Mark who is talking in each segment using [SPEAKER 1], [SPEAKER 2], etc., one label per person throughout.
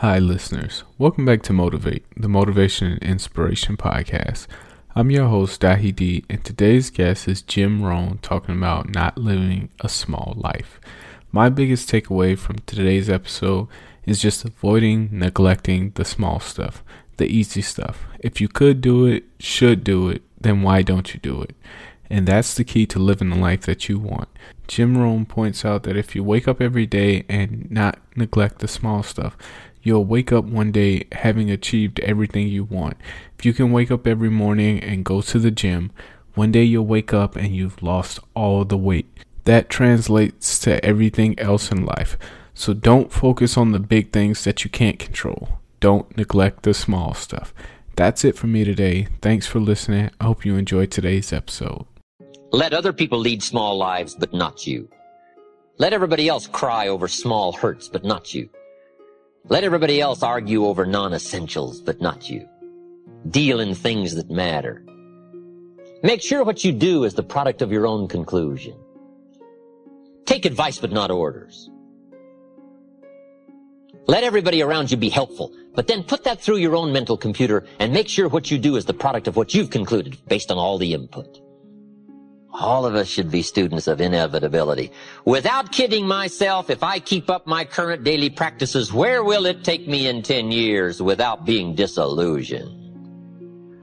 [SPEAKER 1] Hi, listeners. Welcome back to Motivate, the Motivation and Inspiration Podcast. I'm your host, Dahi D, and today's guest is Jim Rohn talking about not living a small life. My biggest takeaway from today's episode is just avoiding neglecting the small stuff, the easy stuff. If you could do it, should do it, then why don't you do it? And that's the key to living the life that you want. Jim Rohn points out that if you wake up every day and not neglect the small stuff, you'll wake up one day having achieved everything you want. If you can wake up every morning and go to the gym, one day you'll wake up and you've lost all the weight. That translates to everything else in life. So don't focus on the big things that you can't control. Don't neglect the small stuff. That's it for me today. Thanks for listening. I hope you enjoyed today's episode.
[SPEAKER 2] Let other people lead small lives, but not you. Let everybody else cry over small hurts, but not you. Let everybody else argue over non-essentials, but not you. Deal in things that matter. Make sure what you do is the product of your own conclusion. Take advice, but not orders. Let everybody around you be helpful, but then put that through your own mental computer and make sure what you do is the product of what you've concluded based on all the input. All of us should be students of inevitability. Without kidding myself, if I keep up my current daily practices, where will it take me in 10 years without being disillusioned?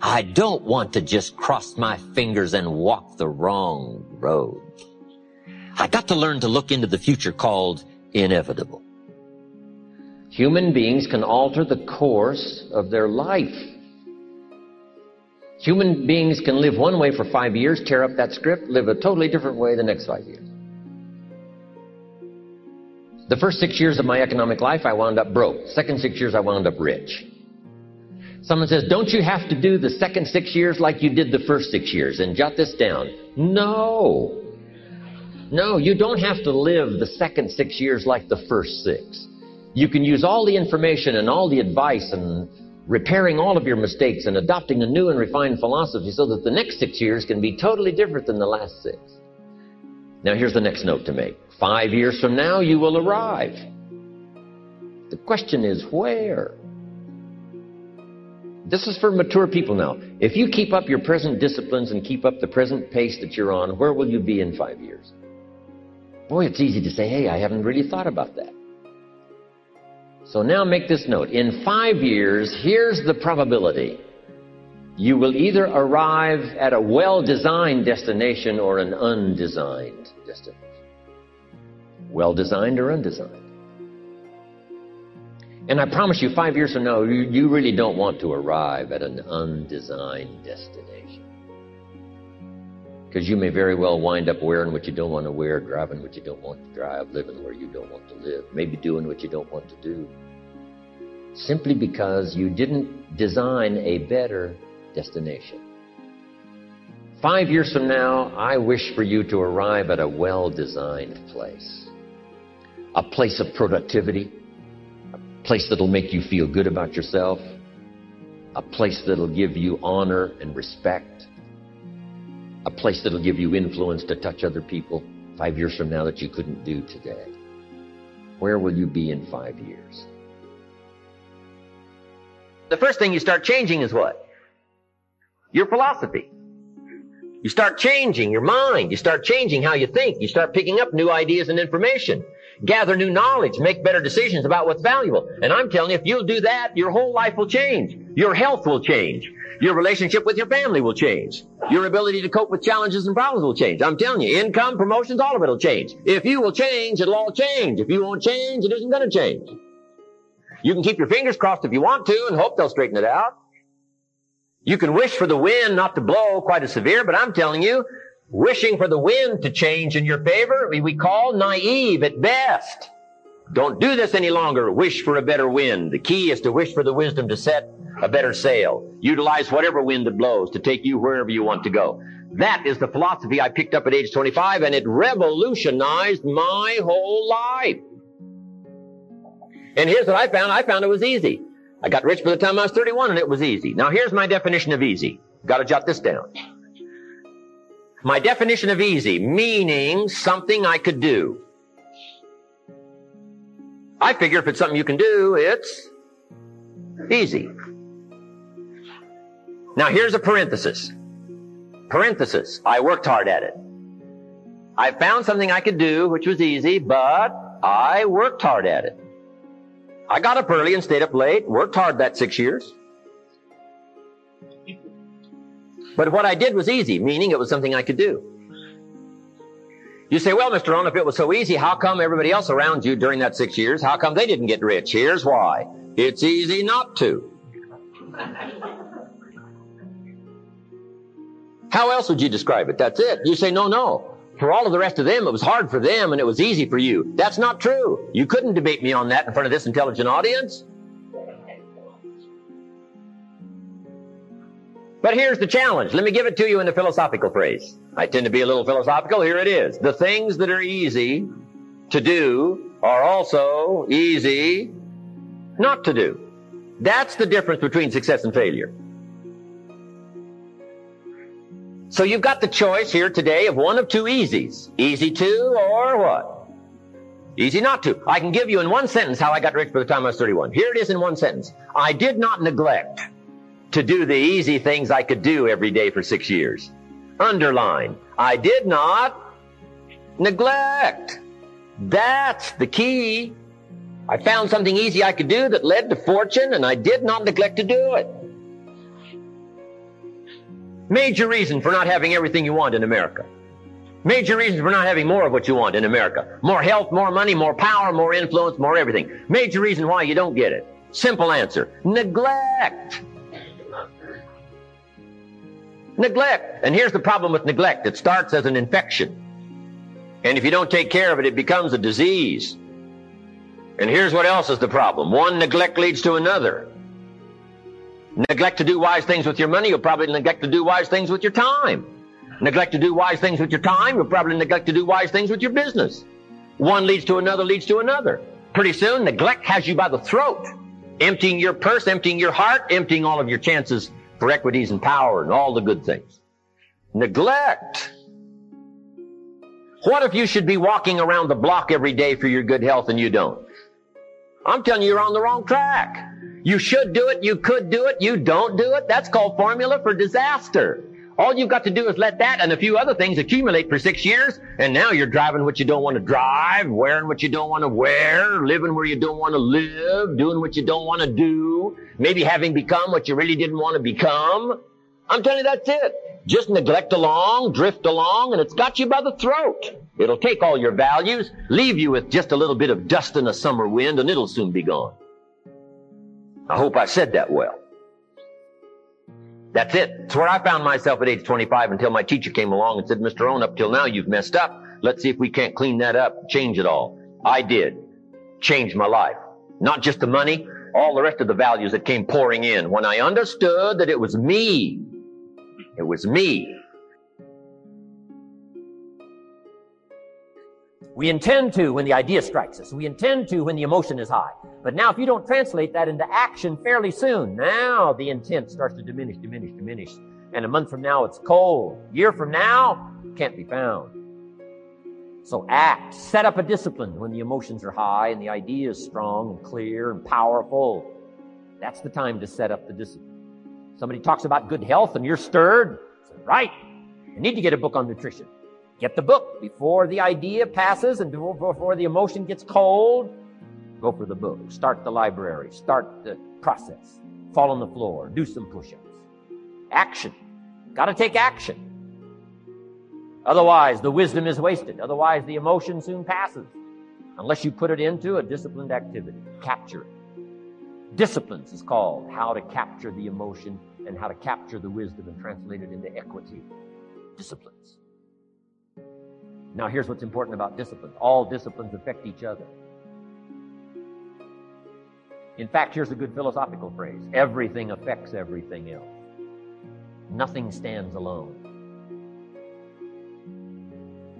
[SPEAKER 2] I don't want to just cross my fingers and walk the wrong road. I got to learn to look into the future called inevitable. Human beings can alter the course of their life. Human beings can live one way for five years, tear up that script, live a totally different way the next five years. The first six years of my economic life, I wound up broke. Second six years, I wound up rich. Someone says, don't you have to do the second six years like you did the first six years? And jot this down. No. No, you don't have to live the second six years like the first six. You can use all the information and all the advice and repairing all of your mistakes and adopting a new and refined philosophy so that the next six years can be totally different than the last six. Now here's the next note to make. Five years from now, you will arrive. The question is where? This is for mature people now. If you keep up your present disciplines and keep up the present pace that you're on, where will you be in five years? Boy, it's easy to say, hey, I haven't really thought about that. So now make this note. In five years, here's the probability. You will either arrive at a well-designed destination or an undesigned destination. Well-designed or undesigned. And I promise you, five years from now, you, you really don't want to arrive at an undesigned destination. Because you may very well wind up wearing what you don't want to wear, driving what you don't want to drive, living where you don't want to live, maybe doing what you don't want to do. Simply because you didn't design a better destination. Five years from now, I wish for you to arrive at a well-designed place. A place of productivity, a place that'll make you feel good about yourself, a place that'll give you honor and respect, a place that'll give you influence to touch other people five years from now that you couldn't do today. Where will you be in five years? The first thing you start changing is what? Your philosophy. You start changing your mind. You start changing how you think. You start picking up new ideas and information. Gather new knowledge. Make better decisions about what's valuable. And I'm telling you, if you'll do that, your whole life will change. Your health will change. Your relationship with your family will change. Your ability to cope with challenges and problems will change. I'm telling you, income, promotions, all of it will change. If you will change, it'll all change. If you won't change, it isn't going to change. You can keep your fingers crossed if you want to and hope they'll straighten it out. You can wish for the wind not to blow quite as severe, but I'm telling you, wishing for the wind to change in your favor, we call naive at best. Don't do this any longer. Wish for a better wind. The key is to wish for the wisdom to set a better sail. Utilize whatever wind that blows to take you wherever you want to go. That is the philosophy I picked up at age 25 and it revolutionized my whole life. And here's what I found. I found it was easy. I got rich by the time I was 31 and it was easy. Now here's my definition of easy. Got to jot this down. My definition of easy, meaning something I could do. I figure if it's something you can do, it's Easy. Now here's a parenthesis. Parenthesis. I worked hard at it. I found something I could do, which was easy, but I worked hard at it. I got up early and stayed up late, worked hard that six years. But what I did was easy, meaning it was something I could do. You say, well, Mr. Rohn, if it was so easy, how come everybody else around you during that six years, how come they didn't get rich? Here's why. It's easy not to. How else would you describe it? That's it. You say, no, no. For all of the rest of them, it was hard for them and it was easy for you. That's not true. You couldn't debate me on that in front of this intelligent audience. But here's the challenge. Let me give it to you in a philosophical phrase. I tend to be a little philosophical. Here it is. The things that are easy to do are also easy not to do. That's the difference between success and failure. So you've got the choice here today of one of two easies. Easy to or what? Easy not to. I can give you in one sentence how I got rich by the time I was 31. Here it is in one sentence. I did not neglect to do the easy things I could do every day for six years. Underline. I did not neglect. That's the key. I found something easy I could do that led to fortune and I did not neglect to do it. Major reason for not having everything you want in America. Major reason for not having more of what you want in America. More health, more money, more power, more influence, more everything. Major reason why you don't get it. Simple answer. Neglect. Neglect. And here's the problem with neglect. It starts as an infection. And if you don't take care of it, it becomes a disease. And here's what else is the problem. One neglect leads to another. Neglect to do wise things with your money, you'll probably neglect to do wise things with your time. Neglect to do wise things with your time, you'll probably neglect to do wise things with your business. One leads to another, leads to another. Pretty soon, neglect has you by the throat, emptying your purse, emptying your heart, emptying all of your chances for equities and power and all the good things. Neglect. What if you should be walking around the block every day for your good health and you don't? I'm telling you, you're on the wrong track. You should do it. You could do it. You don't do it. That's called formula for disaster. All you've got to do is let that and a few other things accumulate for six years, and now you're driving what you don't want to drive, wearing what you don't want to wear, living where you don't want to live, doing what you don't want to do, maybe having become what you really didn't want to become. I'm telling you, that's it. Just neglect along, drift along, and it's got you by the throat. It'll take all your values, leave you with just a little bit of dust in a summer wind, and it'll soon be gone. I hope I said that well. That's it. That's where I found myself at age 25 until my teacher came along and said, Mr. Rohn, up till now you've messed up. Let's see if we can't clean that up, change it all. I did. Changed my life. Not just the money, all the rest of the values that came pouring in when I understood that it was me. It was me We intend to when the idea strikes us. We intend to when the emotion is high. But now if you don't translate that into action fairly soon, now the intent starts to diminish, diminish, diminish. And a month from now it's cold. A year from now, can't be found. So act. Set up a discipline when the emotions are high and the idea is strong and clear and powerful. That's the time to set up the discipline. Somebody talks about good health and you're stirred. Right. You need to get a book on nutrition. Get the book before the idea passes and before the emotion gets cold. Go for the book. Start the library. Start the process. Fall on the floor. Do some push ups. Action. Got to take action. Otherwise, the wisdom is wasted. Otherwise, the emotion soon passes. Unless you put it into a disciplined activity. Capture it. Disciplines is called how to capture the emotion and how to capture the wisdom and translate it into equity. Disciplines. Now, here's what's important about discipline all disciplines affect each other. In fact, here's a good philosophical phrase everything affects everything else, nothing stands alone.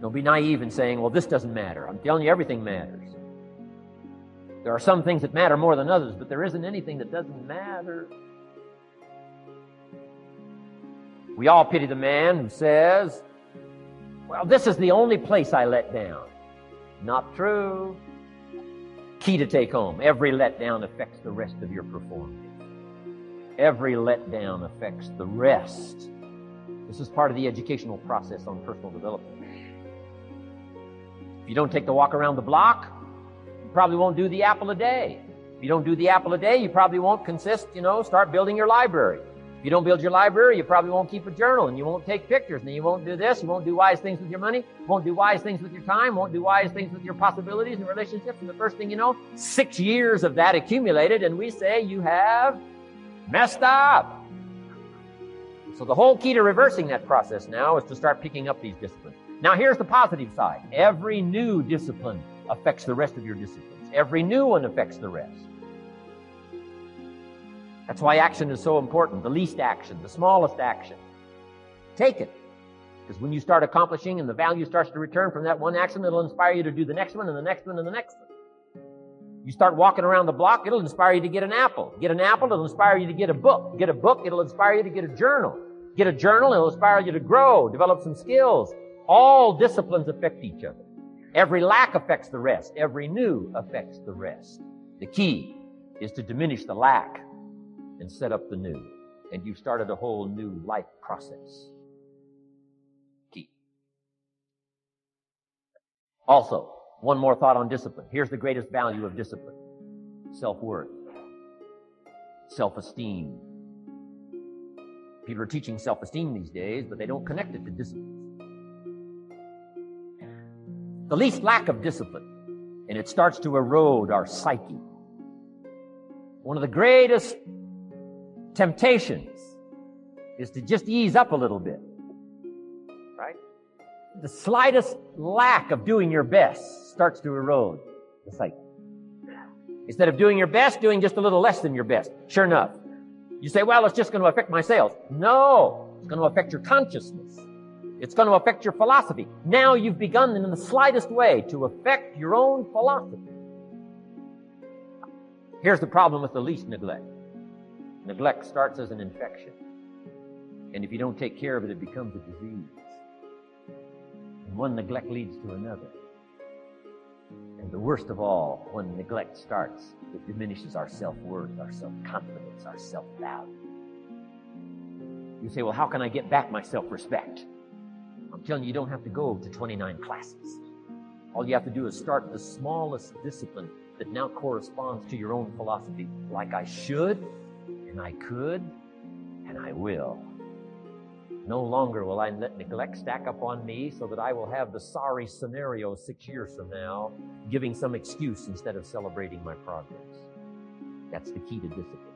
[SPEAKER 2] Don't be naive in saying, well, this doesn't matter. I'm telling you, everything matters. There are some things that matter more than others, but there isn't anything that doesn't matter. We all pity the man who says, well, this is the only place I let down. Not true. Key to take home. Every letdown affects the rest of your performance. Every letdown affects the rest. This is part of the educational process on personal development. If you don't take the walk around the block, you probably won't do the apple a day. If you don't do the apple a day, you probably won't consist, you know, start building your library. You don't build your library, you probably won't keep a journal and you won't take pictures and you won't do this, you won't do wise things with your money, won't do wise things with your time, won't do wise things with your possibilities and relationships. And the first thing you know, six years of that accumulated and we say you have messed up. So the whole key to reversing that process now is to start picking up these disciplines. Now here's the positive side. Every new discipline affects the rest of your disciplines. Every new one affects the rest. That's why action is so important. The least action, the smallest action. Take it. Because when you start accomplishing and the value starts to return from that one action, it'll inspire you to do the next one and the next one and the next one. You start walking around the block, it'll inspire you to get an apple. Get an apple, it'll inspire you to get a book. Get a book, it'll inspire you to get a journal. Get a journal, it'll inspire you to grow, develop some skills. All disciplines affect each other. Every lack affects the rest. Every new affects the rest. The key is to diminish the lack and set up the new. And you've started a whole new life process. Key. Also, one more thought on discipline. Here's the greatest value of discipline. Self-worth. Self-esteem. People are teaching self-esteem these days, but they don't connect it to discipline. The least lack of discipline, and it starts to erode our psyche. One of the greatest temptations is to just ease up a little bit. Right? The slightest lack of doing your best starts to erode the psyche. Instead of doing your best, doing just a little less than your best. Sure enough. You say, well, it's just going to affect my sales. No, it's going to affect your consciousness. It's going to affect your philosophy. Now you've begun in the slightest way to affect your own philosophy. Here's the problem with the least neglect. Neglect starts as an infection. And if you don't take care of it, it becomes a disease. And one neglect leads to another. And the worst of all, when neglect starts, it diminishes our self-worth, our self-confidence, our self-value. You say, well, how can I get back my self-respect? I'm telling you, you don't have to go to 29 classes. All you have to do is start the smallest discipline that now corresponds to your own philosophy. Like I should, and I could, and I will. No longer will I let neglect stack up on me so that I will have the sorry scenario six years from now, giving some excuse instead of celebrating my progress. That's the key to discipline.